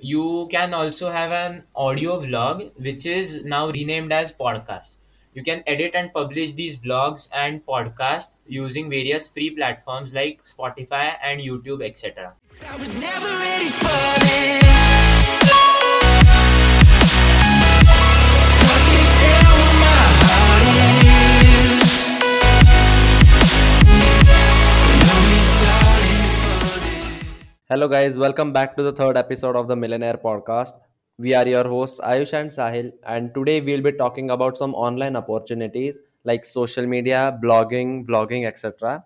You can also have an audio vlog, which is now renamed as podcast. You can edit and publish these vlogs and podcasts using various free platforms like Spotify and YouTube, etc. Hello, guys. Welcome back to the third episode of the Millionaire Podcast. We are your hosts, Ayush and Sahil, and today we'll be talking about some online opportunities like social media, blogging, blogging, etc.,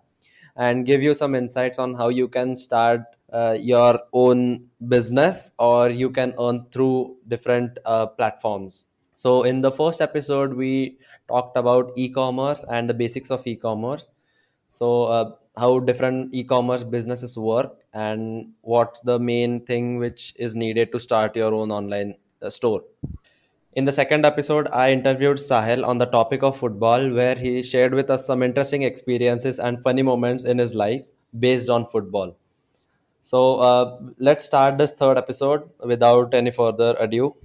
and give you some insights on how you can start uh, your own business or you can earn through different uh, platforms. So, in the first episode, we talked about e commerce and the basics of e commerce. So, uh, how different e-commerce businesses work and what's the main thing which is needed to start your own online uh, store. In the second episode, I interviewed Sahil on the topic of football, where he shared with us some interesting experiences and funny moments in his life based on football. So, uh, let's start this third episode without any further ado.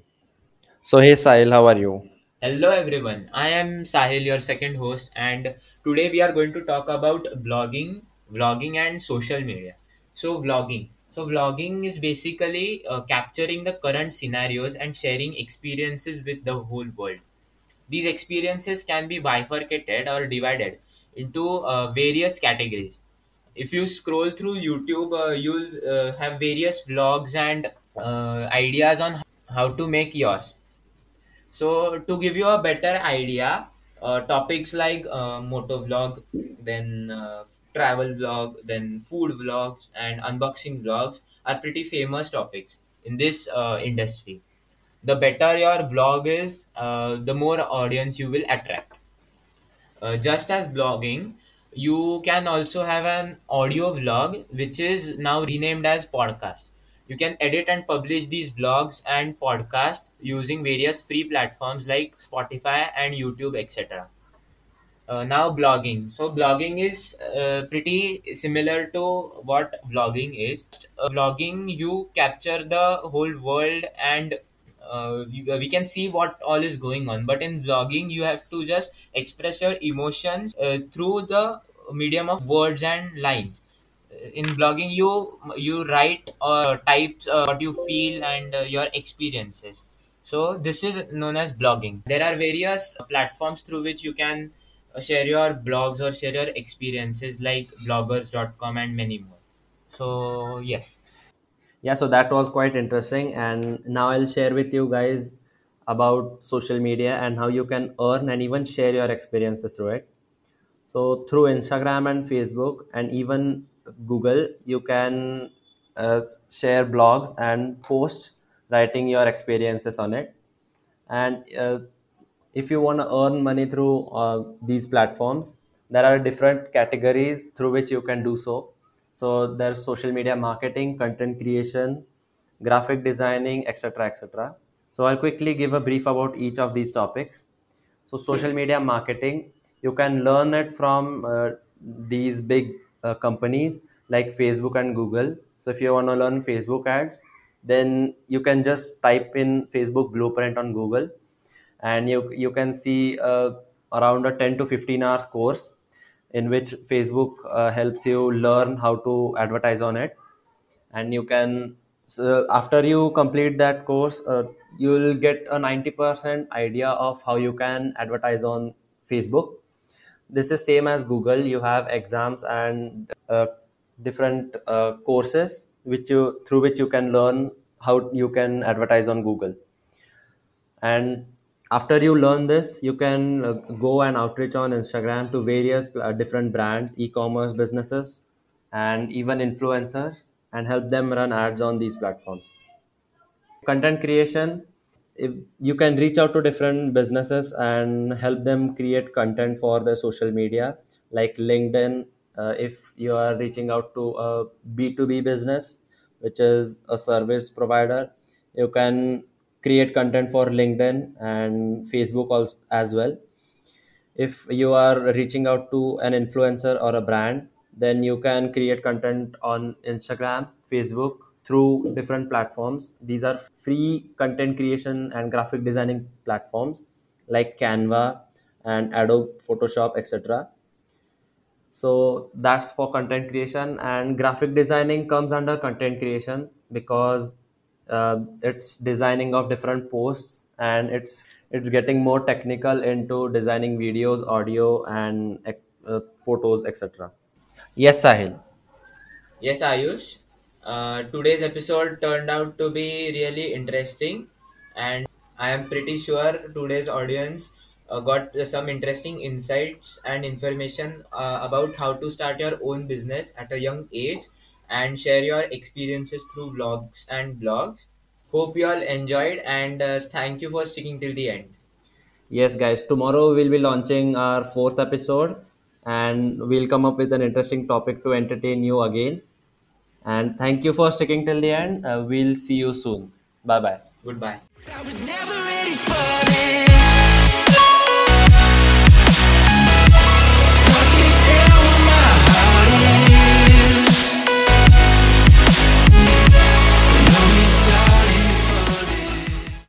So, hey Sahil, how are you? Hello everyone, I am Sahil, your second host, and today we are going to talk about blogging, vlogging, and social media. So, vlogging. So, vlogging is basically uh, capturing the current scenarios and sharing experiences with the whole world. These experiences can be bifurcated or divided into uh, various categories. If you scroll through YouTube, uh, you'll uh, have various vlogs and uh, ideas on how to make yours so to give you a better idea, uh, topics like uh, motor vlog, then uh, travel vlog, then food vlogs, and unboxing vlogs are pretty famous topics in this uh, industry. The better your vlog is, uh, the more audience you will attract. Uh, just as blogging, you can also have an audio vlog, which is now renamed as podcast. You can edit and publish these blogs and podcasts using various free platforms like Spotify and YouTube, etc. Uh, now, blogging. So, blogging is uh, pretty similar to what vlogging is. Uh, you capture the whole world and uh, you, we can see what all is going on. But in blogging you have to just express your emotions uh, through the medium of words and lines. Uh, In blogging, you you write or type uh, what you feel and uh, your experiences. So this is known as blogging. There are various platforms through which you can uh, share your blogs or share your experiences like bloggers.com and many more. So yes. Yeah, so that was quite interesting. And now I'll share with you guys about social media and how you can earn and even share your experiences through it. So, through Instagram and Facebook and even Google, you can uh, share blogs and post writing your experiences on it. And uh, if you want to earn money through uh, these platforms, there are different categories through which you can do so. So there's social media marketing, content creation, graphic designing, etc., etc. So I'll quickly give a brief about each of these topics. So social media marketing, you can learn it from uh, these big uh, companies like Facebook and Google. So if you want to learn Facebook ads, then you can just type in Facebook Blueprint on Google, and you you can see uh, around a 10 to 15 hours course in which Facebook uh, helps you learn how to advertise on it and you can so after you complete that course uh, you will get a 90% idea of how you can advertise on facebook this is same as google. You have exams and uh, different uh, courses which you through which you can learn how you can advertise on google. And after you learn this you can uh, go and outreach on instagram to various uh, different brands e-commerce businesses and even influencers and help them run ads on these platforms. Content creation if you can reach out to different businesses and help them create content for their social media like linkedin uh, if you are reaching out to a b2b business which is a service provider you can create content for linkedin and facebook also as well. If you are reaching out to an influencer or a brand then you can create content on instagram facebook through different platforms. These are free content creation and graphic designing platforms like Canva and Adobe Photoshop, etc. So that's for content creation, and graphic designing comes under content creation because uh, it's designing of different posts and it's it's getting more technical into designing videos, audio, and uh, photos, etc. Yes, Sahil. Yes, Ayush. Uh, today's episode turned out to be really interesting, and I am pretty sure today's audience uh, got some interesting insights and information uh, about how to start your own business at a young age and share your experiences through vlogs and blogs. Hope you all enjoyed, and uh, thank you for sticking till the end. Yes, guys. Tomorrow we'll be launching our fourth episode, and we'll come up with an interesting topic to entertain you again. And thank you for sticking till the end. Uh, we'll see you soon. Bye bye. Goodbye.